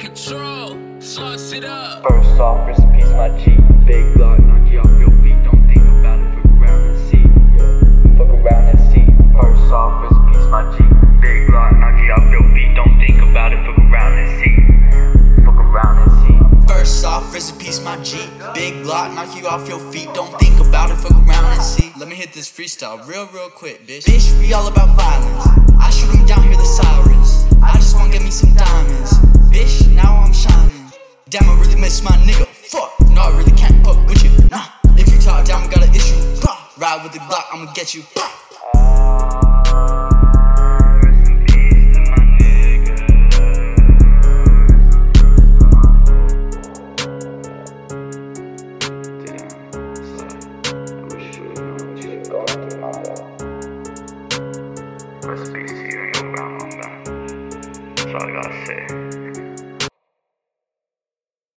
Control, sauce it up. First off, rest in peace, my G. Big Glock, knock you off your feet. Don't think about it, fuck around and see. Fuck around and see. First off, rest in peace, my G. Big Glock, knock you off your feet. Don't think about it, fuck around and see. Fuck around and see. First off, rest in peace, my G. Big Glock, knock you off your feet. Don't think about it, fuck around and see. Let me hit this freestyle real, real quick, bitch. Bitch, we all about violence. Damn, I really miss my nigga. Fuck, no, I really can't fuck with you. Nah, if you talk down, got an issue. Bah, Ride with the block, I'ma get you. Bah. Ah. That's all I gotta say.